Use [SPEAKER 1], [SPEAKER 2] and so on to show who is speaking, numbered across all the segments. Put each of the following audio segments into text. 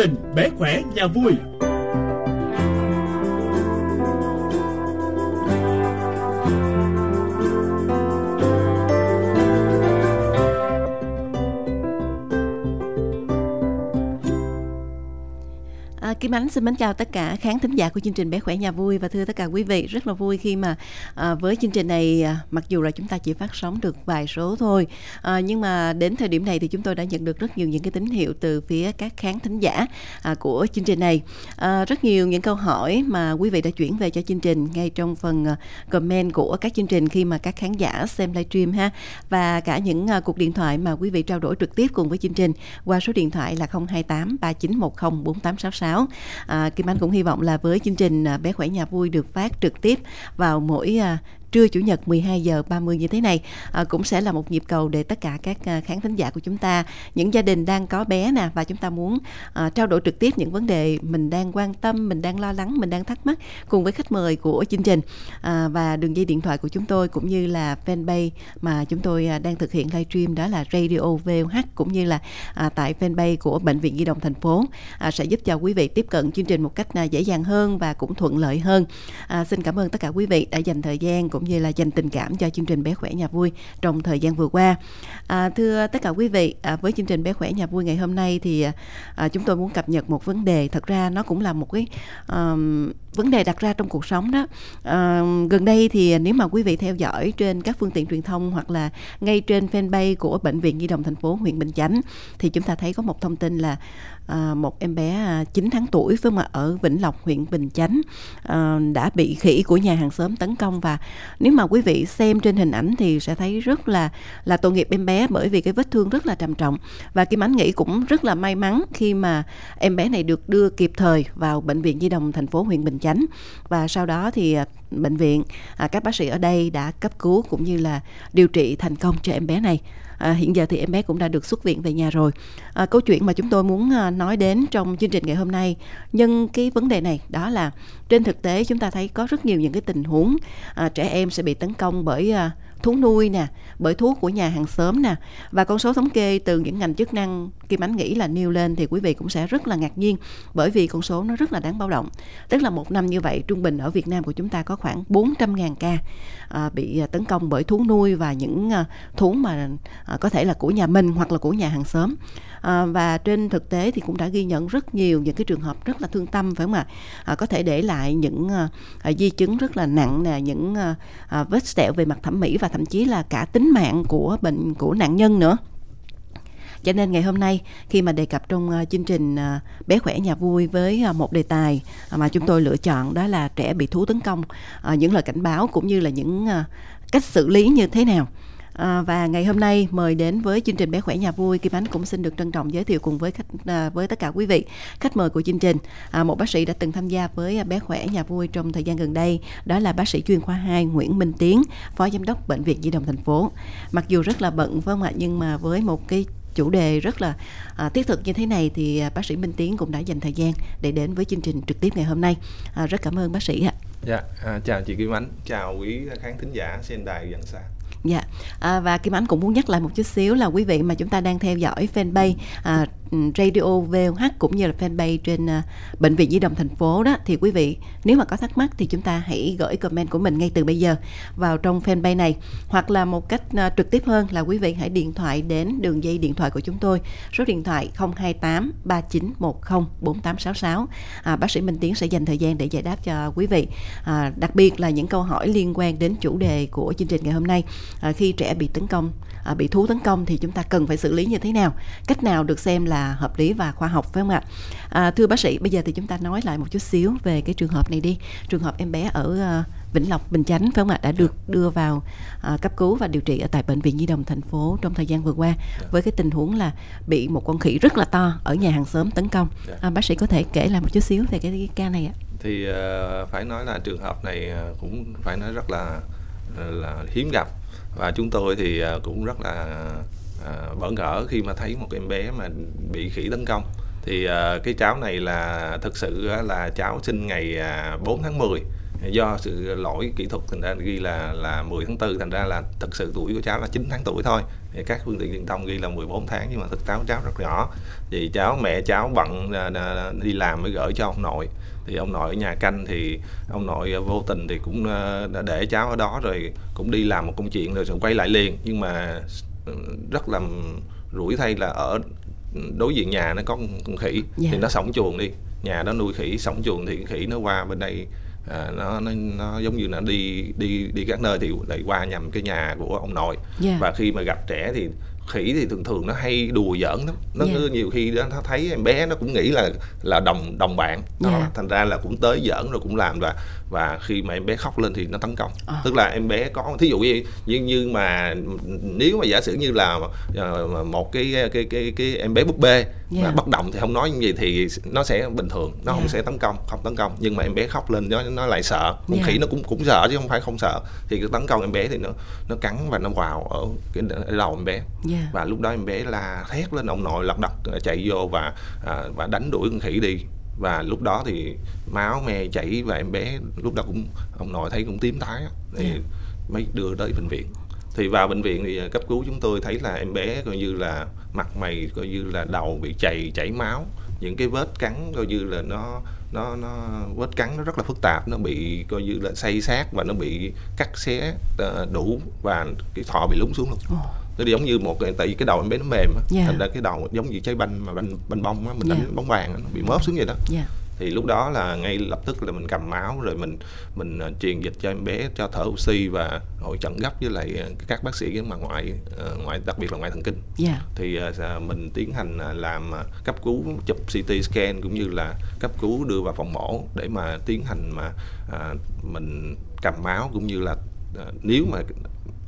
[SPEAKER 1] trình Bé khỏe nhà vui.
[SPEAKER 2] Kim Ánh xin mến chào tất cả khán thính giả của chương trình Bé Khỏe Nhà Vui. Và thưa tất cả quý vị rất là vui khi mà à, với chương trình này à, mặc dù là chúng ta chỉ phát sóng được vài số thôi à, nhưng mà đến thời điểm này thì chúng tôi đã nhận được rất nhiều những cái tín hiệu từ phía các khán thính giả à, của chương trình này. À, rất nhiều những câu hỏi mà quý vị đã chuyển về cho chương trình ngay trong phần à, comment của các chương trình khi mà các khán giả xem livestream ha. Và cả những à, cuộc điện thoại mà quý vị trao đổi trực tiếp cùng với chương trình qua số điện thoại là 028 3910 4866 à, Kim Anh cũng hy vọng là với chương trình à, bé khỏe nhà vui được phát trực tiếp vào mỗi à, trưa chủ nhật 12 giờ 30 như thế này à, cũng sẽ là một nhịp cầu để tất cả các à, khán thính giả của chúng ta những gia đình đang có bé nè và chúng ta muốn à, trao đổi trực tiếp những vấn đề mình đang quan tâm mình đang lo lắng mình đang thắc mắc cùng với khách mời của chương trình. À, và đường dây điện thoại của chúng tôi cũng như là fanpage mà chúng tôi à, đang thực hiện livestream đó là radio VOH cũng như là à, tại fanpage của bệnh viện Di động thành phố à, sẽ giúp cho quý vị tiếp cận chương trình một cách à, dễ dàng hơn và cũng thuận lợi hơn. À, xin cảm ơn tất cả quý vị đã dành thời gian cũng như là dành tình cảm cho chương trình bé khỏe nhà vui trong thời gian vừa qua. À, thưa tất cả quý vị à, với chương trình bé khỏe nhà vui ngày hôm nay thì à, chúng tôi muốn cập nhật một vấn đề. Thật ra nó cũng là một cái um, vấn đề đặt ra trong cuộc sống đó. À, gần đây thì nếu mà quý vị theo dõi trên các phương tiện truyền thông hoặc là ngay trên fanpage của bệnh viện Nhi đồng thành phố huyện Bình Chánh thì chúng ta thấy có một thông tin là à, một em bé à, 9 tháng tuổi phải mà ở Vĩnh Lộc huyện Bình Chánh à, đã bị khỉ của nhà hàng xóm tấn công. Và nếu mà quý vị xem trên hình ảnh thì sẽ thấy rất là là tội nghiệp em bé bởi vì cái vết thương rất là trầm trọng. Và Kim Ánh nghĩ cũng rất là may mắn khi mà em bé này được đưa kịp thời vào bệnh viện Nhi đồng thành phố huyện Bình Chánh. Và sau đó thì à, bệnh viện à, các bác sĩ ở đây đã cấp cứu cũng như là điều trị thành công cho em bé này à, hiện giờ thì em bé cũng đã được xuất viện về nhà rồi. À, câu chuyện mà chúng tôi muốn à, nói đến trong chương trình ngày hôm nay nhân cái vấn đề này đó là trên thực tế chúng ta thấy có rất nhiều những cái tình huống à, trẻ em sẽ bị tấn công bởi à, thú nuôi nè bởi thuốc của nhà hàng xóm nè. Và con số thống kê từ những ngành chức năng Kim Ánh nghĩ là nêu lên thì quý vị cũng sẽ rất là ngạc nhiên bởi vì con số nó rất là đáng báo động. Tức là một năm như vậy trung bình ở Việt Nam của chúng ta có khoảng 400.000 ca à, bị à, tấn công bởi thú nuôi và những à, thú mà à, có thể là của nhà mình hoặc là của nhà hàng xóm. À, và trên thực tế thì cũng đã ghi nhận rất nhiều những cái trường hợp rất là thương tâm phải không ạ? À, có thể để lại những à, à di chứng rất là nặng nè những à, à vết sẹo về mặt thẩm mỹ và thậm chí là cả tính mạng của bệnh, của nạn nhân nữa. Cho nên ngày hôm nay, khi mà đề cập trong ờ, chương trình ờ, bé khỏe nhà vui với ờ, một đề tài mà chúng tôi lựa chọn đó là trẻ bị thú tấn công những lời cảnh báo cũng như là những cách xử lý như thế nào. À, và ngày hôm nay mời đến với chương trình bé khỏe nhà vui Kim Ánh cũng xin được trân trọng giới thiệu cùng với khách à, với tất cả quý vị khách mời của chương trình à, một bác sĩ đã từng tham gia với bé khỏe nhà vui trong thời gian gần đây đó là bác sĩ chuyên khoa 2 Nguyễn Minh Tiến phó giám đốc bệnh viện Di đồng thành phố mặc dù rất là bận phải không ạ nhưng mà với một cái chủ đề rất là à, thiết thực như thế này thì à, bác sĩ Minh Tiến cũng đã dành thời gian để đến với chương trình trực tiếp ngày hôm nay à, rất cảm ơn bác sĩ ạ.
[SPEAKER 3] Dạ, à, chào chị Kim Ánh, chào quý khán thính giả trên đài gần xa.
[SPEAKER 2] Dạ, à, và Kim Ánh cũng muốn nhắc lại một chút xíu là quý vị mà chúng ta đang theo dõi fanpage à, Radio VOH cũng như là fanpage trên à, bệnh viện Di động thành phố đó thì quý vị nếu mà có thắc mắc thì chúng ta hãy gửi comment của mình ngay từ bây giờ vào trong fanpage này. Hoặc là một cách à, trực tiếp hơn là quý vị hãy điện thoại đến đường dây điện thoại của chúng tôi số điện thoại 028 3910 4866 à, bác sĩ Minh Tiến sẽ dành thời gian để giải đáp cho quý vị. À, đặc biệt là những câu hỏi liên quan đến chủ đề của chương trình ngày hôm nay à, khi trẻ bị tấn công à, bị thú tấn công thì chúng ta cần phải xử lý như thế nào cách nào được xem là hợp lý và khoa học phải không ạ à, thưa bác sĩ bây giờ thì chúng ta nói lại một chút xíu về cái trường hợp này đi trường hợp em bé ở uh, Vĩnh Lộc, Bình Chánh phải không ạ đã được đưa vào uh, cấp cứu và điều trị ở tại bệnh viện Nhi đồng thành phố trong thời gian vừa qua dạ. với cái tình huống là bị một con khỉ rất là to ở nhà hàng xóm tấn công. À, bác sĩ có thể kể lại một chút xíu về cái, cái ca này ạ?
[SPEAKER 3] Thì uh, phải nói là trường hợp này cũng phải nói rất là là hiếm gặp và chúng tôi thì à, cũng rất là à, bỡ ngỡ khi mà thấy một em bé mà bị khỉ tấn công. Thì à, cái cháu này là, thực sự là cháu sinh ngày 4 tháng 10 do sự lỗi kỹ thuật, thành ra ghi là là 10 tháng 4 thành ra là thực sự tuổi của cháu là 9 tháng tuổi thôi các phương tiện truyền thông ghi là 14 tháng nhưng mà thực tế cháu rất nhỏ thì cháu mẹ cháu bận à, đi làm mới gửi cho ông nội thì ông nội ở nhà canh thì ông nội vô tình thì cũng đã để cháu ở đó rồi cũng đi làm một công chuyện rồi, rồi quay lại liền nhưng mà ừ, rất là rủi thay là ở đối diện nhà nó có con khỉ yeah. thì dạ. nó sống chuồng đi nhà đó nuôi khỉ sống chuồng thì khỉ nó qua bên đây à, nó, nó nó giống như là đi đi đi các nơi thì lại qua nhầm cái nhà của ông nội yeah. Dạ. và khi mà gặp trẻ thì khỉ thì thường thường nó hay đùa giỡn lắm nó yeah. Dạ. nhiều khi đó nó thấy em bé nó cũng nghĩ là là đồng đồng bạn đó yeah. thành ra là cũng tới giỡn rồi cũng làm và và khi mà em bé khóc lên thì nó tấn công à. tức là em bé có thí dụ như như như mà nếu mà giả sử như là uh, một cái cái cái cái em bé búp bê yeah. mà bất động thì không nói như gì thì nó sẽ bình thường nó yeah. không sẽ tấn công không tấn công nhưng mà em bé khóc lên nó nó lại sợ con yeah. khỉ nó cũng cũng sợ chứ không phải không sợ thì cái tấn công em bé thì nó nó cắn và nó vào ở cái đầu em bé yeah. và lúc đó em bé là thét lên ông nội lật đật chạy vô và à, và đánh đuổi con khỉ đi và lúc đó thì máu me chảy và em bé lúc đó cũng ông nội thấy cũng tím tái thì yeah. Dạ. mới đưa tới bệnh viện. Thì vào bệnh viện thì cấp cứu chúng tôi thấy là em bé coi như là mặt mày coi như là đầu bị chảy chảy máu. Những cái vết cắn coi như là nó nó nó vết cắn nó rất là phức tạp. Nó bị coi như là xây sát và nó bị cắt xé uh, đủ và cái thọ bị lún xuống luôn. Oh nó giống như một tại vì cái đầu em bé nó mềm á yeah. thành ra cái đầu giống như trái banh mà banh banh bông á mình yeah. đánh bóng bàn nó bị móp xuống vậy đó yeah thì lúc đó là ngay lập tức là mình cầm máu rồi mình mình uh, truyền dịch cho em bé cho thở oxy và hội chẩn gấp với lại uh, các bác sĩ mà ngoại uh, ngoại đặc biệt là ngoại thần kinh yeah. thì mình tiến hành làm cấp cứu chụp CT scan cũng như là cấp cứu đưa vào phòng mổ để mà tiến hành mà uh, mình cầm máu cũng như là uh, nếu mà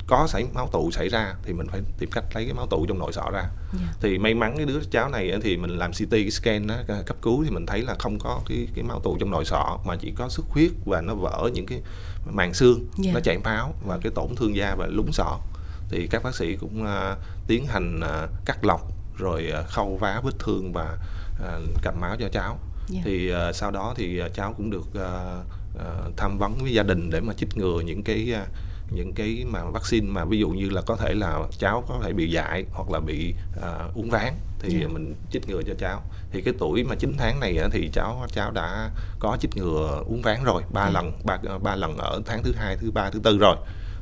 [SPEAKER 3] có xảy máu tụ xảy ra thì mình phải tìm cách lấy cái máu tụ trong nội sọ ra yeah. Dạ. thì may mắn cái đứa cháu này thì mình làm CT scan đó, cấp cứu thì mình thấy là không có cái cái máu tụ trong nội sọ mà chỉ có xuất huyết và nó vỡ những cái màng xương yeah. Dạ. nó chảy máu và cái tổn thương da và lún sọ thì các bác sĩ cũng uh, tiến hành uh, cắt lọc rồi uh, khâu vá vết thương và uh, cầm máu cho cháu yeah. Dạ. thì uh, sau đó thì uh, cháu cũng được uh, uh, tham vấn với gia đình để mà chích ngừa những cái uh, những cái mà vaccine mà ví dụ như là có thể là cháu có thể bị dại hoặc là bị uh, uống ván thì yeah. Dạ. mình chích ngừa cho cháu thì cái tuổi mà 9 tháng này thì cháu cháu đã có chích ngừa uống ván rồi ba yeah. Dạ. lần ba ba lần ở tháng thứ hai thứ ba thứ tư rồi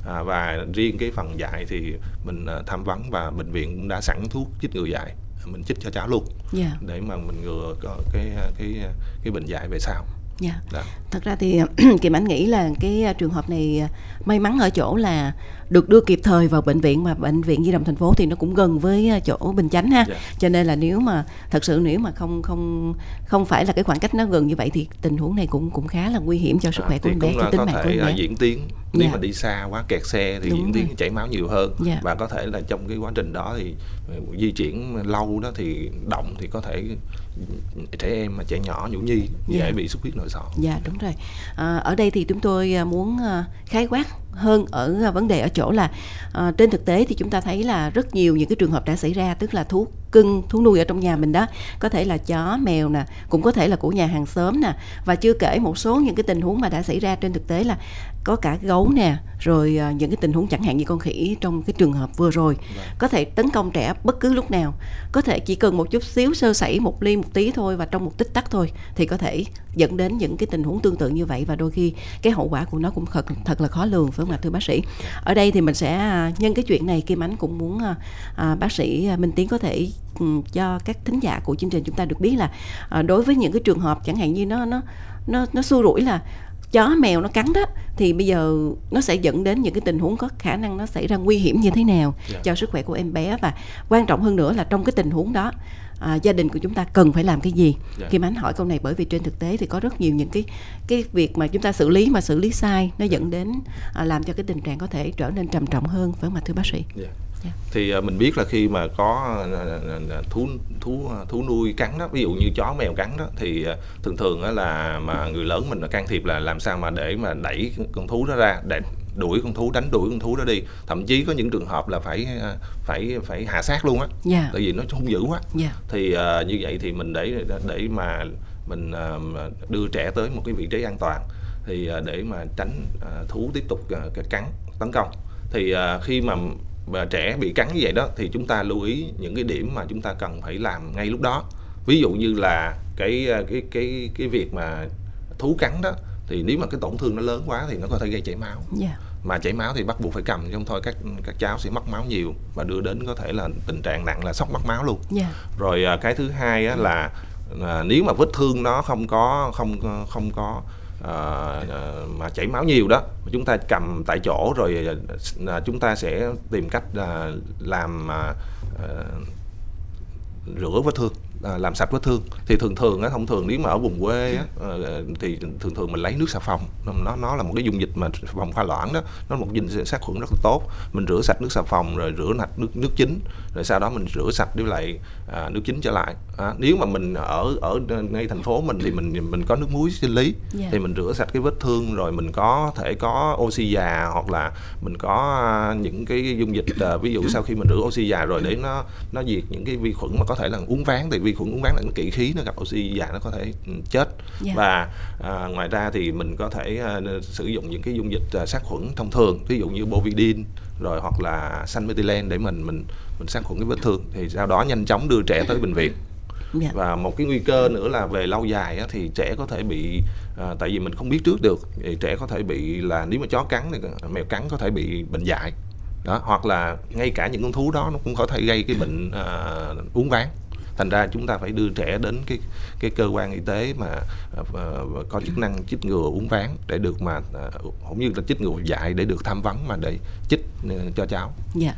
[SPEAKER 3] à, và riêng cái phần dại thì mình uh, tham vấn và bệnh viện cũng đã sẵn thuốc chích ngừa dại mình chích cho cháu luôn yeah. Dạ. để mà mình ngừa cái cái cái bệnh dại về sau
[SPEAKER 2] Dạ. Đó. Thật ra thì Kim Anh nghĩ là cái à, trường hợp này à, may mắn ở chỗ là được đưa kịp thời vào bệnh viện mà bệnh viện Di động thành phố thì nó cũng gần với à, chỗ Bình Chánh ha. Dạ. Cho nên là nếu mà thật sự nếu mà không không không phải là cái khoảng cách nó gần như vậy thì tình huống này cũng cũng khá là nguy hiểm cho sức khỏe à, của em bé, cho tính mạng của em bé.
[SPEAKER 3] diễn tiến nếu dạ. mà đi xa quá kẹt xe thì Đúng diễn tiến chảy máu nhiều hơn dạ. và có thể là trong cái quá trình đó thì di chuyển lâu đó thì động thì có thể trẻ em mà trẻ nhỏ nhũ nhi dễ dạ. bị xuất huyết nội sọ.
[SPEAKER 2] Dạ đúng rồi. À, ở đây thì chúng tôi à, muốn à, khái quát hơn ở à, vấn đề ở chỗ là à, trên thực tế thì chúng ta thấy là rất nhiều những cái trường hợp đã xảy ra tức là thuốc cưng thú nuôi ở trong nhà mình đó. Có thể là chó mèo nè cũng có thể là của nhà hàng xóm nè. Và chưa kể một số những cái tình huống mà đã xảy ra trên thực tế là có cả gấu nè rồi uh, những cái tình huống chẳng hạn như con khỉ trong cái trường hợp vừa rồi. Vâng. có thể tấn công trẻ bất cứ lúc nào. Có thể chỉ cần một chút xíu sơ sẩy một ly một tí thôi và trong một tích tắc thôi thì có thể dẫn đến những cái tình huống tương tự như vậy. Và đôi khi cái hậu quả của nó cũng thật thật là khó lường phải không ạ thưa bác sĩ ở đây thì mình sẽ à, nhân cái chuyện này Kim Ánh cũng muốn à, à bác sĩ Minh Tiến có thể cho các thính giả của chương trình chúng ta được biết là à, đối với những cái trường hợp chẳng hạn như nó nó nó nó xui rủi là chó mèo nó cắn đó thì bây giờ nó sẽ dẫn đến những cái tình huống có khả năng nó xảy ra nguy hiểm như thế nào yeah. Dạ. cho sức khỏe của em bé và quan trọng hơn nữa là trong cái tình huống đó à, gia đình của chúng ta cần phải làm cái gì yeah. Dạ. khi mà anh hỏi câu này bởi vì trên thực tế thì có rất nhiều những cái cái việc mà chúng ta xử lý mà xử lý sai nó dẫn đến à, làm cho cái tình trạng có thể trở nên trầm trọng hơn phải không ạ thưa bác sĩ yeah.
[SPEAKER 3] Dạ. Yeah. thì uh, mình biết là khi mà có uh, thú thú thú nuôi cắn đó ví dụ như chó mèo cắn đó thì uh, thường thường là mà người lớn mình can thiệp là làm sao mà để mà đẩy con thú đó ra để đuổi con thú đánh đuổi con thú đó đi thậm chí có những trường hợp là phải phải phải hạ sát luôn á yeah. Dạ. tại vì nó hung dữ quá yeah. Dạ. thì uh, như vậy thì mình để để mà mình uh, đưa trẻ tới một cái vị trí an toàn thì uh, để mà tránh uh, thú tiếp tục uh, cắn tấn công thì uh, khi mà và trẻ bị cắn như vậy đó thì chúng ta lưu ý những cái điểm mà chúng ta cần phải làm ngay lúc đó ví dụ như là cái cái cái cái việc mà thú cắn đó thì nếu mà cái tổn thương nó lớn quá thì nó có thể gây chảy máu
[SPEAKER 2] yeah.
[SPEAKER 3] mà chảy máu thì bắt buộc phải cầm chứ không thôi các các cháu sẽ mất máu nhiều và đưa đến có thể là tình trạng nặng là sốc mất máu luôn
[SPEAKER 2] yeah.
[SPEAKER 3] rồi à, cái thứ hai á, là à, nếu mà vết thương nó không có không không có à, à, mà chảy máu nhiều đó chúng ta cầm tại chỗ rồi à, chúng ta sẽ tìm cách à, làm à, à, rửa vết thương à, làm sạch vết thương. Thì thường thường á thông thường nếu mà ở vùng quê á ờ, thì thường thường mình lấy nước xà phòng. Nó nó là một cái dung dịch mà phòng pha loãng đó. Nó là một dung sát khuẩn rất là tốt. Mình rửa sạch nước xà phòng rồi rửa sạch nước nước chính rồi sau đó mình rửa sạch với lại à, nước chính trở lại. À, nếu mà mình ở ở ngay thành phố mình thì mình mình có nước muối sinh lý.
[SPEAKER 2] Dạ.
[SPEAKER 3] thì mình rửa sạch cái vết thương rồi mình có thể có oxy già hoặc là mình có à, những cái dung dịch à, ví dụ sau khi mình rửa oxy già rồi để nó nó diệt những cái vi khuẩn mà có thể là uống ván thì vi khuẩn uống ván là cái kỵ khí nó gặp oxy già nó có thể ừ, chết.
[SPEAKER 2] Dạ.
[SPEAKER 3] và à, ngoài ra thì mình có thể à, sử dụng những cái dung dịch à, sát khuẩn thông thường ví dụ như bovidin rồi hoặc là xanh để mình mình mình sát khuẩn cái vết thương. Thì sau đó nhanh chóng đưa trẻ tới bệnh viện.
[SPEAKER 2] Dạ.
[SPEAKER 3] và một cái nguy cơ nữa là về lâu dài á, thì trẻ có thể bị à, tại vì mình không biết trước được thì trẻ có thể bị là nếu mà chó cắn thì mèo cắn có thể bị bệnh dại đó hoặc là ngay cả những con thú đó nó cũng có thể gây cái bệnh à, uống ván thành ra chúng ta phải đưa trẻ đến cái cái cơ quan y tế mà à, có chức năng chích ngừa uống ván để được mà à, cũng như là chích ngừa dại để được tham vấn mà để chích à, cho cháu
[SPEAKER 2] Dạ.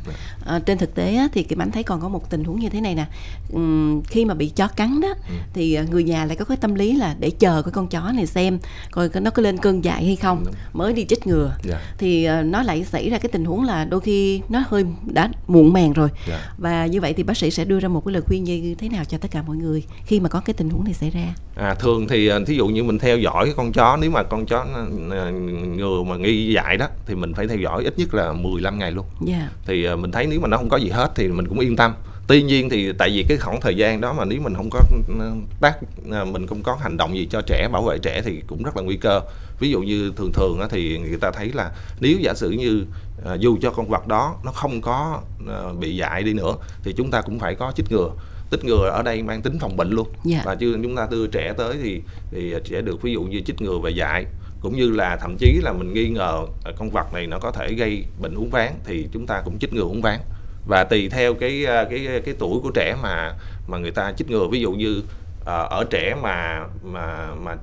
[SPEAKER 2] À, trên thực tế á, thì Kim Ánh thấy còn có một tình huống như thế này nè. Ừm, khi mà bị chó cắn đó
[SPEAKER 3] Ừ.
[SPEAKER 2] thì người nhà lại có cái tâm lý là để chờ cái con chó này xem coi nó có lên cơn dại hay không
[SPEAKER 3] Đúng.
[SPEAKER 2] mới đi chích ngừa.
[SPEAKER 3] Dạ.
[SPEAKER 2] Thì à, nó lại xảy ra cái tình huống là đôi khi nó hơi đã muộn màng rồi.
[SPEAKER 3] Dạ.
[SPEAKER 2] Và như vậy thì bác sĩ sẽ đưa ra một cái lời khuyên như thế nào cho tất cả mọi người khi mà có cái tình huống này xảy ra.
[SPEAKER 3] À, thường thì à, thí dụ như mình theo dõi cái con chó nếu mà con chó nó, à, ngừa mà nghi dại đó thì mình phải theo dõi ít nhất là 15 ngày luôn
[SPEAKER 2] Dạ.
[SPEAKER 3] thì à, mình thấy nếu mà nó không có gì hết thì mình cũng yên tâm tuy nhiên thì tại vì cái khoảng thời gian đó mà nếu mình không có à, tác à, mình không có hành động gì cho trẻ bảo vệ trẻ thì cũng rất là nguy cơ ví dụ như thường thường thì người ta thấy là nếu giả sử như à, dù cho con vật đó nó không có à, bị dại đi nữa thì chúng ta cũng phải có chích ngừa chích ngừa ở đây mang tính phòng bệnh luôn.
[SPEAKER 2] Dạ.
[SPEAKER 3] và chứ chúng ta đưa trẻ tới thì thì sẽ được ví dụ như chích ngừa về dại cũng như là thậm chí là mình nghi ngờ con vật này nó có thể gây bệnh uống ván thì chúng ta cũng chích ngừa uống ván. Và tùy theo cái cái cái tuổi của trẻ mà mà người ta chích ngừa. Ví dụ như à, ở trẻ mà mà mà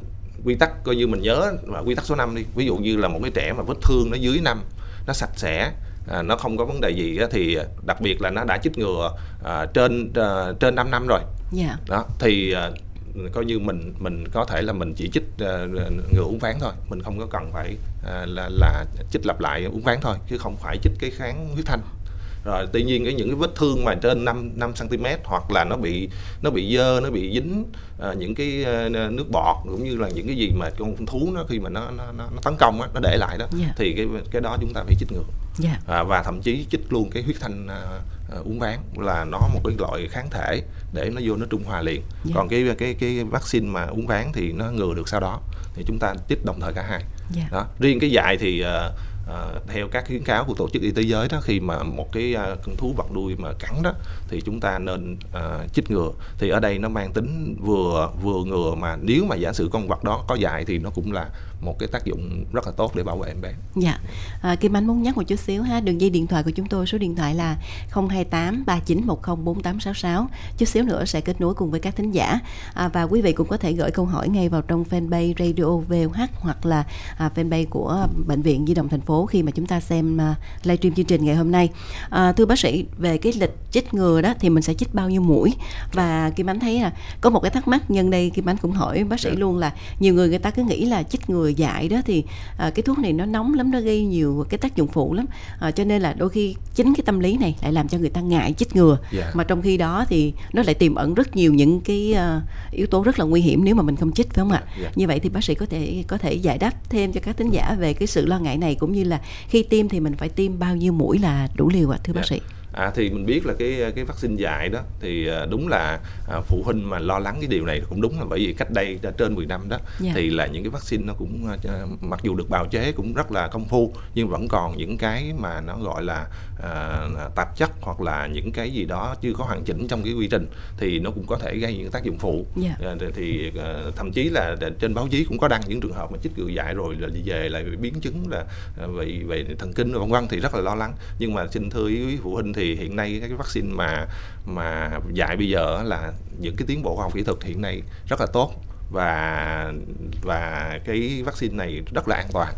[SPEAKER 3] quy tắc coi như mình nhớ là quy tắc số 5 đi. Ví dụ như là một cái trẻ mà vết thương nó dưới năm nó sạch sẽ à, nó không có vấn đề gì á, thì đặc biệt là nó đã chích ngừa à, trên à, trên 5 năm rồi.
[SPEAKER 2] Dạ.
[SPEAKER 3] đó thì à, coi như mình mình có thể là mình chỉ chích à, ngừa uống ván thôi. Mình không có cần phải à, là là chích lặp lại uống ván thôi chứ không phải chích cái kháng huyết thanh rồi tuy nhiên cái những cái vết thương mà trên 5 5 cm hoặc là nó bị nó bị dơ nó bị dính à, những cái à, nước bọt cũng như là những cái gì mà con thú nó khi mà nó nó, nó, tấn công á, nó để lại đó
[SPEAKER 2] Dạ.
[SPEAKER 3] thì cái cái đó chúng ta phải chích ngừa
[SPEAKER 2] Dạ.
[SPEAKER 3] à, và thậm chí chích luôn cái huyết thanh à, à, uống ván là nó một cái loại kháng thể để nó vô nó trung hòa liền
[SPEAKER 2] Dạ.
[SPEAKER 3] còn cái cái cái vaccine mà uống ván thì nó ngừa được sau đó thì chúng ta chích đồng thời cả hai
[SPEAKER 2] Dạ.
[SPEAKER 3] đó riêng cái dại thì à, à, theo các khuyến cáo của tổ chức y tế giới đó khi mà một cái à, con thú vật nuôi mà cắn đó thì chúng ta nên à, chích ngừa. Thì ở đây nó mang tính vừa vừa ngừa mà nếu mà giả sử con vật đó có dại thì nó cũng là một cái tác dụng rất là tốt để bảo vệ em bé
[SPEAKER 2] Dạ, à, Kim Anh muốn nhắc một chút xíu ha, đường dây điện thoại của chúng tôi số điện thoại là 028 3910 4866. Chút xíu nữa sẽ kết nối cùng với các thính giả à, và quý vị cũng có thể gửi câu hỏi ngay vào trong fanpage Radio VOH hoặc là à, fanpage của bệnh viện Di động thành phố khi mà chúng ta xem à, livestream chương trình ngày hôm nay. À, thưa bác sĩ về cái lịch chích ngừa đó thì mình sẽ chích bao nhiêu mũi và Kim Ánh thấy là có một cái thắc mắc nhân đây Kim Ánh cũng hỏi bác sĩ
[SPEAKER 3] Dạ.
[SPEAKER 2] luôn là nhiều người người ta cứ nghĩ là chích ngừa dại đó thì à, cái thuốc này nó nóng lắm nó gây nhiều cái tác dụng phụ lắm à, cho nên là đôi khi chính cái tâm lý này lại làm cho người ta ngại chích ngừa
[SPEAKER 3] Dạ.
[SPEAKER 2] mà trong khi đó thì nó lại tiềm ẩn rất nhiều những cái à, yếu tố rất là nguy hiểm nếu mà mình không chích phải không ạ
[SPEAKER 3] Dạ, dạ.
[SPEAKER 2] như vậy thì bác sĩ có thể có thể giải đáp thêm cho các thính giả về cái sự lo ngại này cũng như là khi tiêm thì mình phải tiêm bao nhiêu mũi là đủ liều ạ thưa bác
[SPEAKER 3] Dạ.
[SPEAKER 2] sĩ
[SPEAKER 3] À, thì mình biết là cái cái vaccine dạy đó thì à, đúng là à, phụ huynh mà lo lắng cái điều này cũng đúng là bởi vì cách đây đã trên 10 năm đó
[SPEAKER 2] Dạ.
[SPEAKER 3] thì là những cái vaccine nó cũng à, mặc dù được bào chế cũng rất là công phu nhưng vẫn còn những cái mà nó gọi là à, tạp chất hoặc là những cái gì đó chưa có hoàn chỉnh trong cái quy trình thì nó cũng có thể gây những tác dụng phụ
[SPEAKER 2] Dạ.
[SPEAKER 3] À, thì à, thậm chí là trên báo chí cũng có đăng những trường hợp mà chích ngừa dại rồi là về lại biến chứng là về về thần kinh vân vân thì rất là lo lắng nhưng mà xin thưa ý phụ huynh thì hiện nay cái vaccine mà mà dạy bây giờ là những cái tiến bộ khoa học kỹ thuật hiện nay rất là tốt và và cái vaccine này rất là an toàn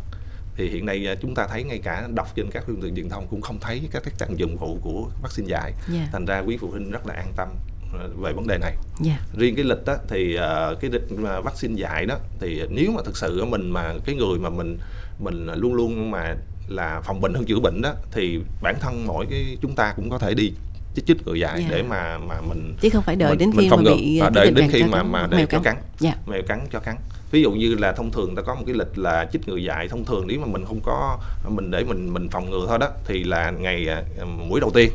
[SPEAKER 3] thì hiện nay à, chúng ta thấy ngay cả đọc trên các phương tiện truyền thông cũng không thấy các tác dụng phụ của vaccine dạy
[SPEAKER 2] Dạ.
[SPEAKER 3] thành ra quý phụ huynh rất là an tâm à, về vấn đề này
[SPEAKER 2] Dạ.
[SPEAKER 3] riêng cái lịch đó thì ờ, cái lịch mà vaccine dạy đó thì nếu mà thực sự mình mà cái người mà mình mình luôn luôn mà là phòng bệnh hơn chữa bệnh đó thì bản thân mỗi cái chúng ta cũng có thể đi chích chích ngừa dại
[SPEAKER 2] Dạ.
[SPEAKER 3] để mà mà mình
[SPEAKER 2] chứ không phải đợi
[SPEAKER 3] mình-
[SPEAKER 2] đến khi mà
[SPEAKER 3] phòng ngừa.
[SPEAKER 2] bị
[SPEAKER 3] À,
[SPEAKER 2] cái
[SPEAKER 3] đợi đến khi mà mà để
[SPEAKER 2] mèo
[SPEAKER 3] cho
[SPEAKER 2] cắn.
[SPEAKER 3] cắn
[SPEAKER 2] Dạ.
[SPEAKER 3] mèo cắn cho cắn ví dụ như là thông thường ta có một cái lịch là chích ngừa dại thông thường nếu mà mình không có mình để mình mình phòng ngừa thôi đó thì là ngày à, mũi đầu tiên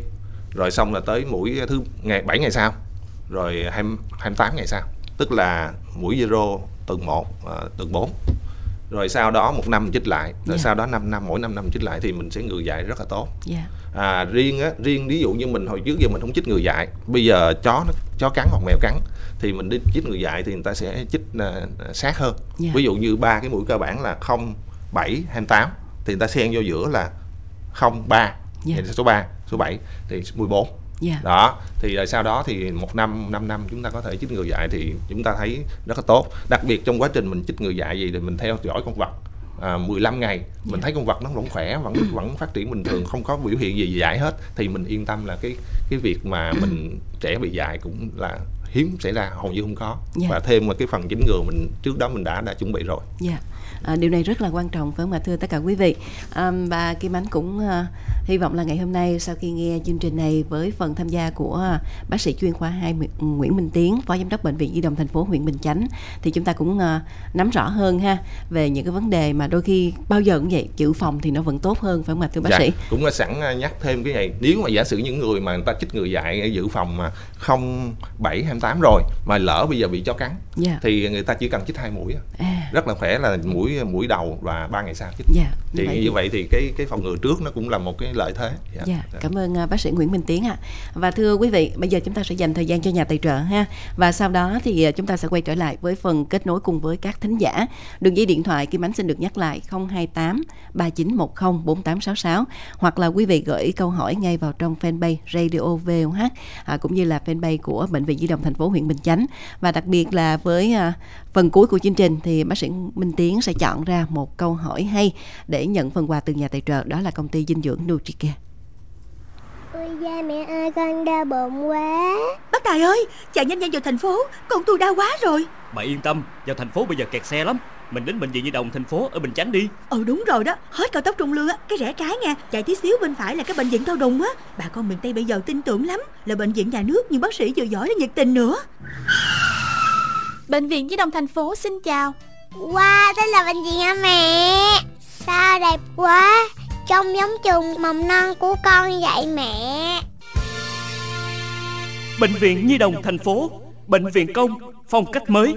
[SPEAKER 3] rồi xong là tới mũi thứ ngày 7 ngày sau rồi 20, 28 ngày sau tức là mũi zero tuần 1 tuần 4 rồi sau đó một năm chích lại rồi
[SPEAKER 2] Dạ.
[SPEAKER 3] sau đó 5 năm mỗi 5 năm chích lại thì mình sẽ ngừa dại rất là tốt
[SPEAKER 2] Dạ.
[SPEAKER 3] à, riêng á riêng ví dụ như mình hồi trước giờ mình không chích ngừa dại bây giờ chó nó chó cắn hoặc mèo cắn thì mình đi chích ngừa dại thì người ta sẽ chích à, sát hơn
[SPEAKER 2] Dạ.
[SPEAKER 3] ví dụ như ba cái mũi cơ bản là 0 7 28 thì người ta xen vô giữa là 0 3
[SPEAKER 2] Dạ.
[SPEAKER 3] thì số 3 số 7 thì 14
[SPEAKER 2] Dạ.
[SPEAKER 3] đó thì rồi sau đó thì một năm 5 năm chúng ta có thể chích ngừa dại thì chúng ta thấy rất là tốt. Đặc biệt trong quá trình mình chích ngừa dại gì thì mình theo dõi con vật à, 15 ngày. Mình
[SPEAKER 2] Dạ.
[SPEAKER 3] thấy con vật nó vẫn khỏe vẫn vẫn phát triển bình thường không có biểu hiện gì dại hết. Thì mình yên tâm là cái cái việc mà mình trẻ bị dại cũng là hiếm xảy ra hầu như không có.
[SPEAKER 2] Dạ.
[SPEAKER 3] và thêm một cái phần chích ngừa mình trước đó mình đã đã chuẩn bị rồi.
[SPEAKER 2] Dạ, à, điều này rất là quan trọng phải không ạ thưa tất cả quý vị? À, và Kim Ánh cũng à, hy vọng là ngày hôm nay sau khi nghe chương trình này với phần tham gia của à, bác sĩ chuyên khoa 2 Nguyễn Minh Tiến phó giám đốc bệnh viện Nhi đồng thành phố huyện Bình Chánh thì chúng ta cũng à, nắm rõ hơn ha về những cái vấn đề mà đôi khi bao giờ cũng vậy dự phòng thì nó vẫn tốt hơn phải không ạ thưa bác
[SPEAKER 3] Dạ,
[SPEAKER 2] sĩ?
[SPEAKER 3] cũng sẵn nhắc thêm cái này. Nếu mà giả sử những người mà người ta chích ngừa dại ở dự phòng mà không bảy hai tám rồi mà lỡ bây giờ bị chó cắn
[SPEAKER 2] dạ.
[SPEAKER 3] thì người ta chỉ cần chích hai mũi à. Rất là khỏe là mũi mũi đầu và ba ngày sau chích
[SPEAKER 2] dạ
[SPEAKER 3] thì
[SPEAKER 2] vậy
[SPEAKER 3] như vậy thì cái cái phòng ngừa trước nó cũng là một cái lợi thế dạ.
[SPEAKER 2] Dạ, cảm ơn à, bác sĩ Nguyễn Minh Tiến ạ. Và thưa quý vị, bây giờ chúng ta sẽ dành thời gian cho nhà tài trợ ha. Và sau đó thì à, chúng ta sẽ quay trở lại với phần kết nối cùng với các thính giả. Đường dây điện thoại Kim Ánh xin được nhắc lại 028 3910 4866 hoặc là quý vị gửi câu hỏi ngay vào trong fanpage Radio VOH à, cũng như là fanpage của bệnh viện Di động thành phố huyện Bình Chánh. Và đặc biệt là với à, phần cuối của chương trình thì bác sĩ Minh Tiến sẽ chọn ra một câu hỏi hay để nhận phần quà từ nhà tài trợ đó là công ty dinh dưỡng Nutricare.
[SPEAKER 1] Ôi da mẹ ơi con đau bụng quá
[SPEAKER 4] Bác Tài ơi, chạy nhanh nhanh vào thành phố, con tôi đau quá rồi.
[SPEAKER 5] Bà yên tâm, vào thành phố bây giờ kẹt xe lắm Mình đến bệnh viện Nhi đồng thành phố ở Bình Chánh đi
[SPEAKER 4] Ừ đúng rồi đó, hết cao tốc Trung Lương á, cái rẽ trái nha, chạy tí xíu bên phải là cái bệnh viện Thao Đùng á. Bà con miền Tây bây giờ tin tưởng lắm, là bệnh viện nhà nước nhưng bác sĩ vừa giỏi lại nhiệt tình nữa.
[SPEAKER 6] Bệnh viện Di động thành phố xin chào.
[SPEAKER 1] Wow đây là bệnh viện hả mẹ? Sao đẹp quá. Trông giống trường mầm non của con vậy mẹ.
[SPEAKER 5] Bệnh viện Nhi đồng thành phố Bệnh viện công, phong cách mới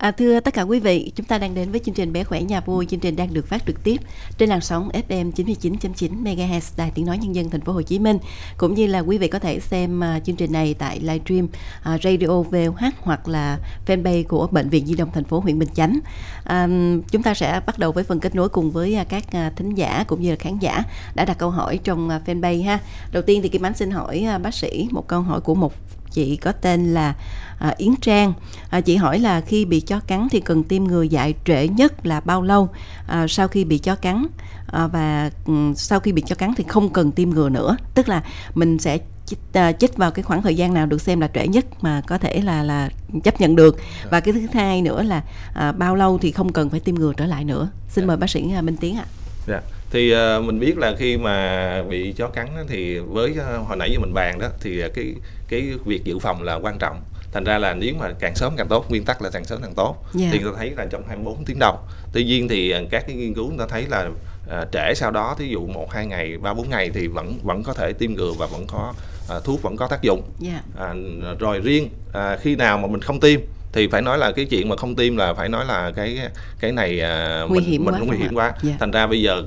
[SPEAKER 2] À, thưa tất cả quý vị, chúng ta đang đến với chương trình Bé khỏe nhà vui. Chương trình đang được phát trực tiếp trên làn sóng FM 99.9 MHz Đài Tiếng nói Nhân dân Thành phố Hồ Chí Minh, cũng như là quý vị có thể xem uh, chương trình này tại livestream uh, Radio VOH hoặc là fanpage của bệnh viện Di động Thành phố huyện Bình Chánh. À, chúng ta sẽ bắt đầu với phần kết nối cùng với uh, các uh, thính giả cũng như là khán giả đã đặt câu hỏi trong uh, fanpage ha. Đầu tiên thì Kim Ánh xin hỏi uh, bác sĩ một câu hỏi của một chị có tên là à, Yến Trang. À, chị hỏi là khi bị chó cắn thì cần tiêm ngừa dại trễ nhất là bao lâu? À, sau khi bị chó cắn à, và ừ, sau khi bị chó cắn thì không cần tiêm ngừa nữa. Tức là mình sẽ chích, à, chích vào cái khoảng thời gian nào được xem là trễ nhất mà có thể là là chấp nhận được. Và cái thứ hai nữa là à, bao lâu thì không cần phải tiêm ngừa trở lại nữa. Xin mời bác sĩ à, Minh Tiến ạ.
[SPEAKER 3] Dạ. Thì ờ, mình biết là khi mà bị chó cắn á, thì với ờ, hồi nãy như mình bàn đó thì ờ, cái cái việc dự phòng là quan trọng. Thành ra là nếu mà càng sớm càng tốt, nguyên tắc là càng sớm càng tốt.
[SPEAKER 2] Dạ.
[SPEAKER 3] Thì người ta thấy là trong 24 tiếng đầu. Tuy nhiên thì các cái nghiên cứu người ta thấy là à, trễ sau đó thí dụ một hai ngày ba bốn ngày thì vẫn vẫn có thể tiêm ngừa và vẫn có à, thuốc vẫn có tác dụng
[SPEAKER 2] dạ
[SPEAKER 3] à, rồi riêng à, khi nào mà mình không tiêm thì phải nói là cái chuyện mà không tiêm là phải nói là cái cái này à,
[SPEAKER 2] Nguy
[SPEAKER 3] mình
[SPEAKER 2] hiểm
[SPEAKER 3] mình
[SPEAKER 2] quá
[SPEAKER 3] nguy hiểm quá
[SPEAKER 2] ạ? Dạ.
[SPEAKER 3] thành ra bây giờ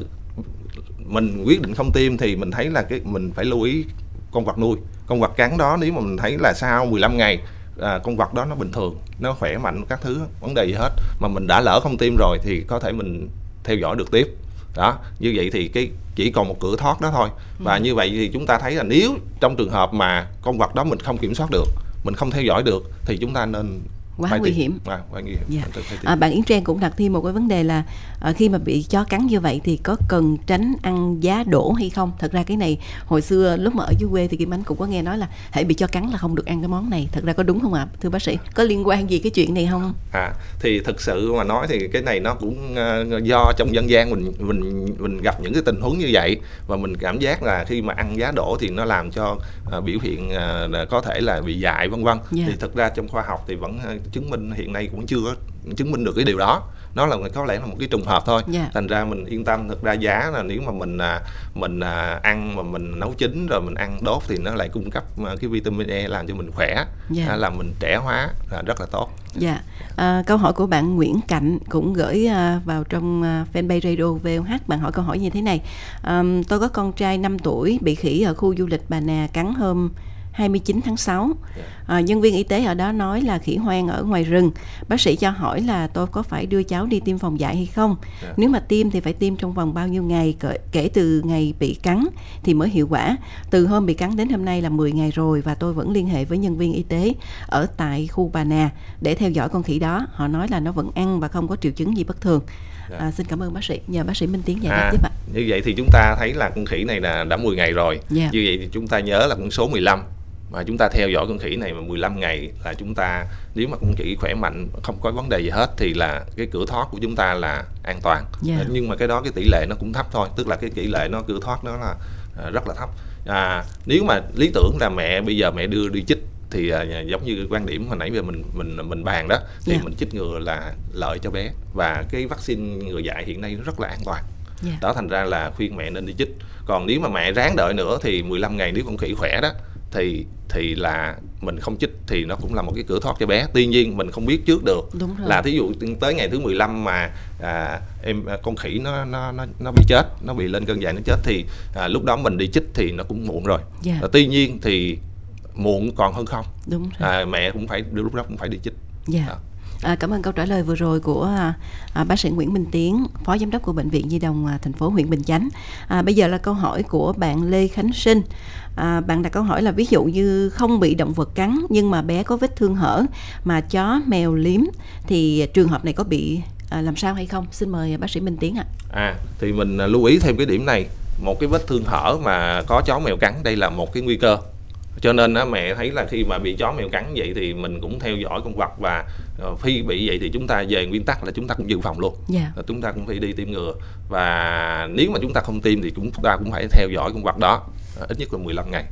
[SPEAKER 3] mình quyết định không tiêm thì mình thấy là cái mình phải lưu ý con vật nuôi. Con vật cắn đó nếu mà mình thấy là sau 15 ngày à, con vật đó nó bình thường nó khỏe mạnh các thứ vấn đề gì hết. Mà mình đã lỡ không tiêm rồi thì có thể mình theo dõi được tiếp. Đó như vậy thì cái chỉ còn một cửa thoát đó thôi. Và như vậy thì chúng ta thấy là nếu trong trường hợp mà con vật đó mình không kiểm soát được mình không theo dõi được thì chúng ta nên
[SPEAKER 2] Quá
[SPEAKER 3] phải
[SPEAKER 2] nguy hiểm.
[SPEAKER 3] à, quá nguy hiểm
[SPEAKER 2] Dạ. À, bạn Yến Trang cũng đặt thêm một cái vấn đề là à, khi mà bị chó cắn như vậy thì có cần tránh ăn giá đổ hay không? Thật ra cái này hồi xưa lúc mà ở dưới quê thì Kim Ánh cũng có nghe nói là hãy bị chó cắn là không được ăn cái món này. Thật ra có đúng không ạ? Thưa bác sĩ, có liên quan gì cái chuyện này không?
[SPEAKER 3] À, thì thực sự mà nói thì cái này nó cũng ờ, do trong dân gian mình mình mình gặp những cái tình huống như vậy và mình cảm giác là khi mà ăn giá đỗ thì nó làm cho ờ, biểu hiện là có thể là bị dại vân vân.
[SPEAKER 2] Dạ.
[SPEAKER 3] Thì thực ra trong khoa học thì vẫn chứng minh hiện nay cũng chưa chứng minh được cái điều đó. Nó là có lẽ là một cái trùng hợp thôi.
[SPEAKER 2] Dạ.
[SPEAKER 3] Thành ra mình yên tâm thực ra giá là nếu mà mình à, mình à, ăn mà mình nấu chín rồi mình ăn đốt thì nó lại cung cấp à, cái vitamin E làm cho mình khỏe,
[SPEAKER 2] Dạ.
[SPEAKER 3] à, làm mình trẻ hóa là rất là tốt.
[SPEAKER 2] Dạ, à, câu hỏi của bạn Nguyễn Cạnh cũng gửi vào trong fanpage radio VOH. Bạn hỏi câu hỏi như thế này: à, Tôi có con trai 5 tuổi bị khỉ ở khu du lịch Bà Nà cắn hôm 29 tháng 6. À, nhân viên y tế ở đó nói là khỉ hoang ở ngoài rừng. Bác sĩ cho hỏi là tôi có phải đưa cháu đi tiêm phòng dại hay không?
[SPEAKER 3] Dạ.
[SPEAKER 2] Nếu mà tiêm thì phải tiêm trong vòng bao nhiêu ngày kể, kể từ ngày bị cắn thì mới hiệu quả. Từ hôm bị cắn đến hôm nay là 10 ngày rồi và tôi vẫn liên hệ với nhân viên y tế ở tại khu Bà Nà để theo dõi con khỉ đó. Họ nói là nó vẫn ăn và không có triệu chứng gì bất thường.
[SPEAKER 3] Dạ.
[SPEAKER 2] À, xin cảm ơn bác sĩ. Nhờ bác sĩ Minh Tiến giải đáp
[SPEAKER 3] À,
[SPEAKER 2] tiếp ạ.
[SPEAKER 3] như vậy thì chúng ta thấy là con khỉ này là đã 10 ngày rồi.
[SPEAKER 2] Dạ.
[SPEAKER 3] Như vậy thì chúng ta nhớ là con số 15 mà chúng ta theo dõi con khỉ này mà 15 ngày là chúng ta nếu mà con khỉ khỏe mạnh không có vấn đề gì hết thì là cái cửa thoát của chúng ta là an toàn.
[SPEAKER 2] Dạ.
[SPEAKER 3] Nhưng mà cái đó cái tỷ lệ nó cũng thấp thôi, tức là cái tỷ lệ nó cửa thoát nó là à, rất là thấp. À, nếu mà lý tưởng là mẹ bây giờ mẹ đưa đi chích thì à, giống như cái quan điểm hồi nãy giờ mình mình mình bàn đó thì
[SPEAKER 2] Dạ.
[SPEAKER 3] mình chích ngừa là lợi cho bé và cái vaccine ngừa dại hiện nay nó rất là an toàn
[SPEAKER 2] Dạ.
[SPEAKER 3] đó thành ra là khuyên mẹ nên đi chích còn nếu mà mẹ ráng đợi nữa thì 15 ngày nếu con khỉ khỏe đó thì thì là mình không chích thì nó cũng là một cái cửa thoát cho bé tuy nhiên mình không biết trước được
[SPEAKER 2] Đúng rồi.
[SPEAKER 3] là thí dụ tới ngày thứ 15 mà à, em à, con khỉ nó nó nó nó bị chết nó bị lên cơn dại nó chết thì à, lúc đó mình đi chích thì nó cũng muộn rồi
[SPEAKER 2] Dạ.
[SPEAKER 3] à, tuy nhiên thì muộn còn hơn không
[SPEAKER 2] Đúng rồi.
[SPEAKER 3] à, mẹ cũng phải lúc đó cũng phải đi chích
[SPEAKER 2] Dạ.
[SPEAKER 3] Đó.
[SPEAKER 2] À, cảm ơn câu trả lời vừa rồi của à, à, bác sĩ Nguyễn Minh Tiến, phó giám đốc của bệnh viện Nhi đồng à, thành phố huyện Bình Chánh. À, bây giờ là câu hỏi của bạn Lê Khánh Sinh. À, bạn đặt câu hỏi là ví dụ như không bị động vật cắn nhưng mà bé có vết thương hở mà chó mèo liếm thì trường hợp này có bị à, làm sao hay không? Xin mời bác sĩ Minh Tiến ạ.
[SPEAKER 3] À thì mình à, lưu ý thêm cái điểm này một cái vết thương hở mà có chó mèo cắn đây là một cái nguy cơ cho nên á, mẹ thấy là khi mà bị chó mèo cắn vậy thì mình cũng theo dõi con vật và ờ, khi bị vậy thì chúng ta về nguyên tắc là chúng ta cũng dự phòng luôn
[SPEAKER 2] Dạ.
[SPEAKER 3] Là chúng ta cũng phải đi tiêm ngừa và nếu mà chúng ta không tiêm thì chúng ta cũng phải theo dõi con vật đó ờ, Ờ, ít nhất là 15 ngày.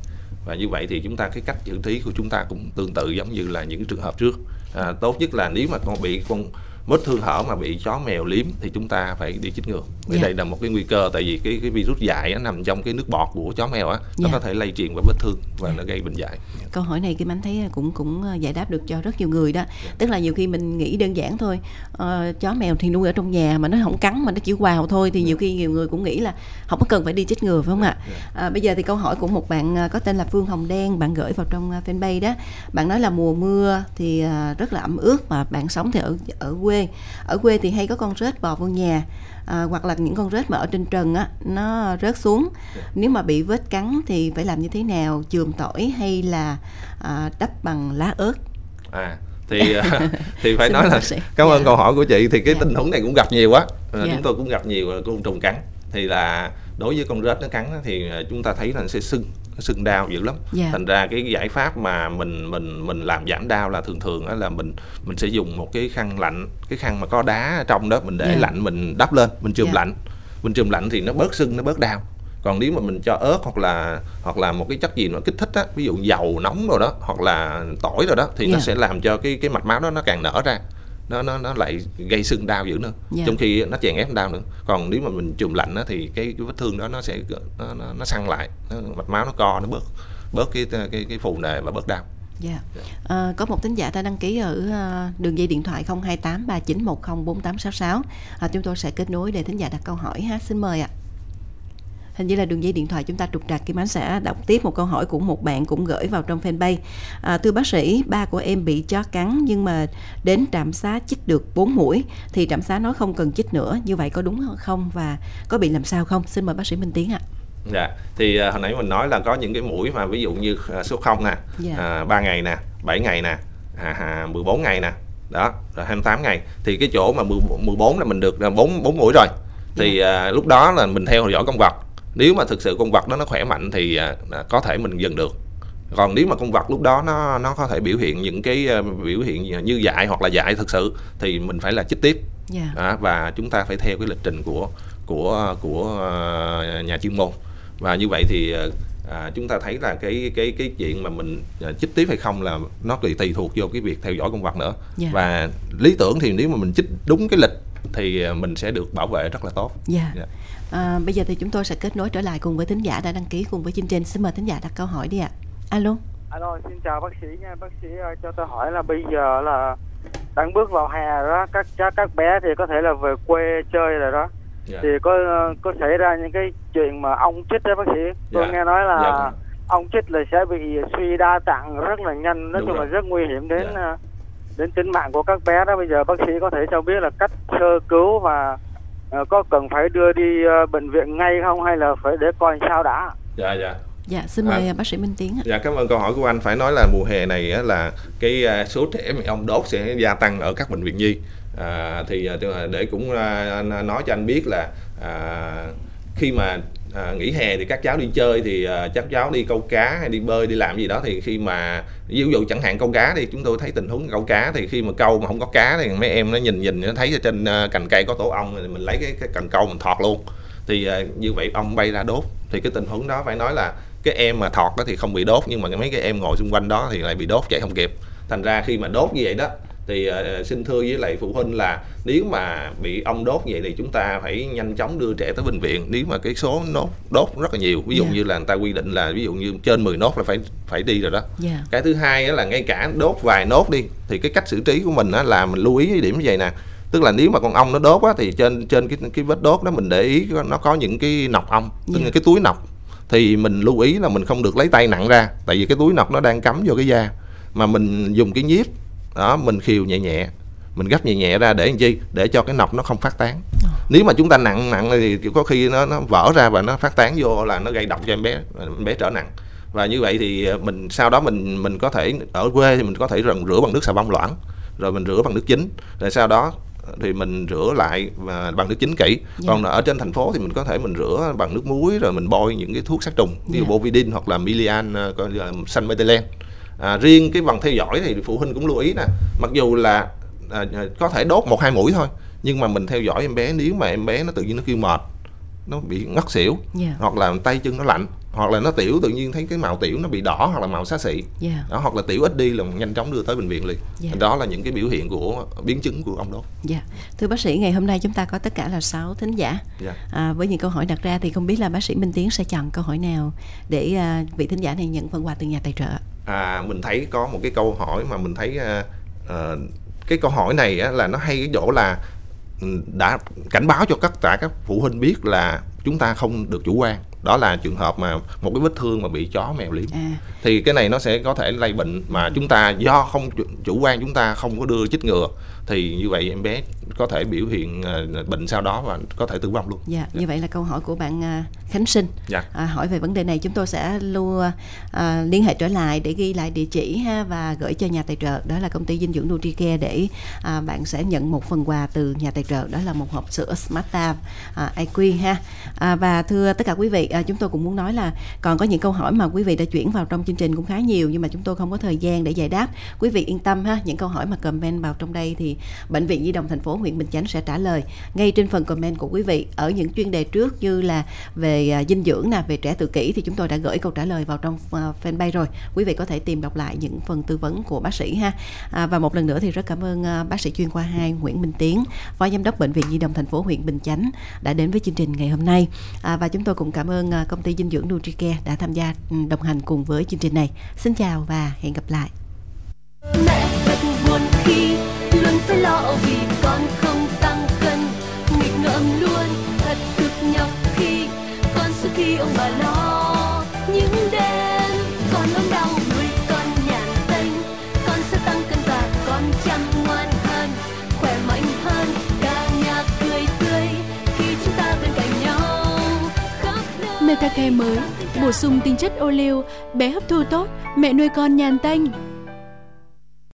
[SPEAKER 3] Và như vậy thì chúng ta cái cách xử trí của chúng ta cũng tương tự giống như là những trường hợp trước. À, tốt nhất là nếu mà con bị con vết thương hở mà bị chó mèo liếm thì chúng ta phải đi chích ngừa vì
[SPEAKER 2] Dạ.
[SPEAKER 3] đây là một cái nguy cơ tại vì cái cái virus dại á, nằm trong cái nước bọt của chó mèo á nó
[SPEAKER 2] Dạ.
[SPEAKER 3] có thể lây truyền qua vết thương và nó gây bệnh dại
[SPEAKER 2] Câu hỏi này Kim Anh thấy cũng cũng ờ, giải đáp được cho rất nhiều người đó. Tức là nhiều khi mình nghĩ đơn giản thôi. Ờ, chó mèo thì nuôi ở trong nhà mà nó không cắn mà nó chỉ quào thôi thì nhiều khi nhiều người cũng nghĩ là không có cần phải đi chích ngừa phải không ạ? À, bây giờ thì câu hỏi của một bạn có tên là Phương Hồng Đen, bạn gửi vào trong fanpage đó. Bạn nói là mùa mưa thì rất là ẩm ướt mà bạn sống thì ở ở quê. Ở quê thì hay có con rết bò vô nhà. À, hoặc là những con rết mà ở trên trần á nó rớt xuống nếu mà bị vết cắn thì phải làm như thế nào chườm tỏi hay là à, đắp bằng lá ớt
[SPEAKER 3] à thì à, thì phải nói là cảm ơn
[SPEAKER 2] Dạ.
[SPEAKER 3] câu hỏi của chị thì cái
[SPEAKER 2] Dạ.
[SPEAKER 3] tình huống này cũng gặp nhiều quá À,
[SPEAKER 2] Dạ.
[SPEAKER 3] chúng tôi cũng gặp nhiều là côn trùng cắn thì là đối với con rết nó cắn thì à, chúng ta thấy là nó sẽ sưng sưng đau dữ lắm
[SPEAKER 2] Dạ.
[SPEAKER 3] thành ra cái giải pháp mà mình mình mình làm giảm đau là thường thường á là mình mình sẽ dùng một cái khăn lạnh cái khăn mà có đá ở trong đó mình để
[SPEAKER 2] Dạ.
[SPEAKER 3] lạnh mình đắp lên mình chườm
[SPEAKER 2] Dạ.
[SPEAKER 3] lạnh mình chườm lạnh thì nó bớt sưng nó bớt đau còn nếu mà mình cho ớt hoặc là hoặc là một cái chất gì mà kích thích á ví dụ dầu nóng rồi đó hoặc là tỏi rồi đó thì nó
[SPEAKER 2] Dạ.
[SPEAKER 3] sẽ làm cho cái cái mạch máu đó nó càng nở ra nó nó nó lại gây sưng đau dữ nữa
[SPEAKER 2] Dạ.
[SPEAKER 3] trong khi nó chèn ép đau nữa còn nếu mà mình chùm lạnh á, thì cái, cái vết thương đó nó sẽ nó, nó, nó săn lại nó, mạch máu nó co nó bớt bớt cái cái cái phù nề và bớt đau
[SPEAKER 2] Dạ. À, có một thính giả đã đăng ký ở à, đường dây điện thoại 028 3910 4866. À, chúng tôi sẽ kết nối để thính giả đặt câu hỏi ha. Xin mời ạ. Hình như là đường dây điện thoại chúng ta trục trặc Kim Ánh sẽ đọc tiếp một câu hỏi của một bạn cũng gửi vào trong fanpage. À, thưa bác sĩ, ba của em bị chó cắn nhưng mà đến trạm xá chích được 4 mũi thì trạm xá nói không cần chích nữa. Như vậy có đúng không và có bị làm sao không? Xin mời bác sĩ Minh Tiến ạ.
[SPEAKER 3] Dạ, thì à, hồi nãy mình nói là có những cái mũi mà ví dụ như à, số 0 nè,
[SPEAKER 2] Dạ.
[SPEAKER 3] à, 3 ngày nè, 7 ngày nè, à, à, 14 ngày nè, đó, rồi 28 ngày. Thì cái chỗ mà 10 14 là mình được 4 4 mũi rồi. Thì à, lúc đó là mình theo dõi con vật. Nếu mà thực sự con vật đó nó khỏe mạnh thì à, à, có thể mình dừng được. Còn nếu mà con vật lúc đó nó nó có thể biểu hiện những cái à, biểu hiện như dại hoặc là dại thực sự thì mình phải là chích tiếp
[SPEAKER 2] Dạ.
[SPEAKER 3] à, và chúng ta phải theo cái lịch trình của của của nhà chuyên môn và như vậy thì à, chúng ta thấy là cái cái cái chuyện mà mình à, chích tiếp hay không là nó tùy tùy thuộc vô cái việc theo dõi con vật nữa
[SPEAKER 2] Dạ.
[SPEAKER 3] và lý tưởng thì nếu mà mình chích đúng cái lịch thì mình sẽ được bảo vệ rất là tốt
[SPEAKER 2] Dạ.
[SPEAKER 3] Dạ.
[SPEAKER 2] À, bây giờ thì chúng tôi sẽ kết nối trở lại cùng với thính giả đã đăng ký cùng với chương trình. Xin mời thính giả đặt câu hỏi đi ạ. Alo.
[SPEAKER 7] Alo, xin chào bác sĩ nha. Bác sĩ ơi, cho tôi hỏi là bây giờ là đang bước vào hè đó, các cháu các bé thì có thể là về quê chơi rồi đó.
[SPEAKER 3] Dạ.
[SPEAKER 7] Thì có có xảy ra những cái chuyện mà ong chích đó bác sĩ. Tôi
[SPEAKER 3] Dạ.
[SPEAKER 7] nghe nói là
[SPEAKER 3] Dạ vâng.
[SPEAKER 7] ong chích là sẽ bị suy đa tạng rất là nhanh, nói
[SPEAKER 3] Đúng
[SPEAKER 7] chung là rất nguy hiểm đến
[SPEAKER 3] Dạ.
[SPEAKER 7] à, đến tính mạng của các bé đó. Bây giờ bác sĩ có thể cho biết là cách sơ cứu và có cần phải đưa đi à, bệnh viện ngay không hay là phải để coi sao đã?
[SPEAKER 3] dạ dạ
[SPEAKER 2] Dạ, xin
[SPEAKER 3] À.
[SPEAKER 2] mời bác sĩ Minh Tiến ạ.
[SPEAKER 3] Dạ cảm ơn câu hỏi của anh phải nói là mùa hè này á, là cái số trẻ bị ong đốt sẽ gia tăng ở các bệnh viện nhi à, thì để cũng à, nói cho anh biết là à, khi mà à, nghỉ hè thì các cháu đi chơi thì à, các cháu đi câu cá hay đi bơi đi làm gì đó thì khi mà ví dụ chẳng hạn câu cá thì chúng tôi thấy tình huống câu cá thì khi mà câu mà không có cá thì mấy em nó nhìn nhìn nó thấy ở trên à, cành cây có tổ ong thì mình lấy cái, cái cần câu mình thọt luôn. Thì à, như vậy ong bay ra đốt. Thì cái tình huống đó phải nói là cái em mà thọt đó thì không bị đốt nhưng mà mấy cái em ngồi xung quanh đó thì lại bị đốt chạy không kịp. Thành ra khi mà đốt như vậy đó thì ờ, xin thưa với lại phụ huynh là nếu mà bị ong đốt vậy thì chúng ta phải nhanh chóng đưa trẻ tới bệnh viện nếu mà cái số nốt đốt rất là nhiều ví dụ
[SPEAKER 2] Dạ.
[SPEAKER 3] như là người ta quy định là ví dụ như trên 10 nốt là phải phải đi rồi đó
[SPEAKER 2] Dạ.
[SPEAKER 3] cái thứ hai là ngay cả đốt vài nốt đi thì cái cách xử trí của mình á là mình lưu ý cái điểm như vậy nè tức là nếu mà con ong nó đốt á thì trên trên cái cái vết đốt đó mình để ý nó có những cái nọc ong tức
[SPEAKER 2] Dạ.
[SPEAKER 3] là cái túi nọc thì mình lưu ý là mình không được lấy tay nặng ra tại vì cái túi nọc nó đang cắm vô cái da mà mình dùng cái nhíp đó mình khiều nhẹ nhẹ. Mình gấp nhẹ nhẹ ra để làm chi? Để cho cái nọc nó không phát tán. Nếu mà chúng ta nặng nặng thì có khi nó nó vỡ ra và nó phát tán vô là nó gây độc cho em bé em bé trở nặng. Và như vậy thì ờ, mình sau đó mình mình có thể ở quê thì mình có thể rần rửa bằng nước xà bông loãng rồi mình rửa bằng nước chính rồi sau đó thì mình rửa lại và bằng nước chính kỹ.
[SPEAKER 2] Dạ.
[SPEAKER 3] còn ở trên thành phố thì mình có thể mình rửa bằng nước muối rồi mình bôi những cái thuốc sát trùng ví dụ
[SPEAKER 2] Dạ.
[SPEAKER 3] bovidin hoặc là milian ờ, coi như là xanh methylene à, riêng cái bằng theo dõi thì phụ huynh cũng lưu ý nè mặc dù là à, à, có thể đốt một hai mũi thôi nhưng mà mình theo dõi em bé nếu mà em bé nó tự nhiên nó kêu mệt nó bị ngất xỉu
[SPEAKER 2] Dạ.
[SPEAKER 3] hoặc là tay chân nó lạnh hoặc là nó tiểu tự nhiên thấy cái màu tiểu nó bị đỏ hoặc là màu xá xị
[SPEAKER 2] Dạ.
[SPEAKER 3] đó hoặc là tiểu ít đi là nhanh chóng đưa tới bệnh viện liền
[SPEAKER 2] Dạ.
[SPEAKER 3] đó là những cái biểu hiện của biến chứng của ong đốt
[SPEAKER 2] Dạ. Thưa bác sĩ, ngày hôm nay chúng ta có tất cả là 6 thính giả.
[SPEAKER 3] Dạ.
[SPEAKER 2] À, với những câu hỏi đặt ra thì không biết là bác sĩ Minh Tiến sẽ chọn câu hỏi nào để à, vị thính giả này nhận phần quà từ nhà tài trợ.
[SPEAKER 3] à, mình thấy có một cái câu hỏi mà mình thấy à, à, cái câu hỏi này á, là nó hay cái chỗ là ừ, đã cảnh báo cho tất cả các phụ huynh biết là chúng ta không được chủ quan đó là trường hợp mà một cái vết thương mà bị chó mèo liếm.
[SPEAKER 2] À,
[SPEAKER 3] thì cái này nó sẽ có thể lây bệnh mà chúng ta do không chủ, quan chúng ta không có đưa chích ngừa thì như vậy em bé có thể biểu hiện à, bệnh sau đó và có thể tử vong luôn.
[SPEAKER 2] Dạ, như vậy là câu hỏi của bạn à, Khánh Sinh.
[SPEAKER 3] Dạ.
[SPEAKER 2] À, hỏi về vấn đề này chúng tôi sẽ lưu à, liên hệ trở lại để ghi lại địa chỉ ha và gửi cho nhà tài trợ. Đó là công ty dinh dưỡng Nutricare để à, bạn sẽ nhận một phần quà từ nhà tài trợ. Đó là một hộp sữa Smarta à, IQ ha. À, và thưa tất cả quý vị à, chúng tôi cũng muốn nói là còn có những câu hỏi mà quý vị đã chuyển vào trong chương trình cũng khá nhiều nhưng mà chúng tôi không có thời gian để giải đáp. Quý vị yên tâm ha những câu hỏi mà comment vào trong đây thì bệnh viện di đồng thành phố huyện Bình Chánh sẽ trả lời. Ngay trên phần comment của quý vị ở những chuyên đề trước như là về à, dinh dưỡng nè về trẻ tự kỷ thì chúng tôi đã gửi câu trả lời vào trong à, fanpage rồi. Quý vị có thể tìm đọc lại những phần tư vấn của bác sĩ ha. À, và một lần nữa thì rất cảm ơn à, bác sĩ chuyên khoa 2 Nguyễn Minh Tiến phó giám đốc bệnh viện di đồng thành phố huyện Bình Chánh đã đến với chương trình ngày hôm nay. À, và chúng tôi cũng cảm ơn ơn công ty dinh dưỡng Nutricare đã tham gia ừ, đồng hành cùng với chương trình này. Xin chào và hẹn gặp lại.
[SPEAKER 8] Mẹ thật buồn khi luôn phải lo vì nơi
[SPEAKER 6] Metacare mới, bổ sung tinh chất ô liu, bé hấp thu tốt, mẹ nuôi con nhàn tanh.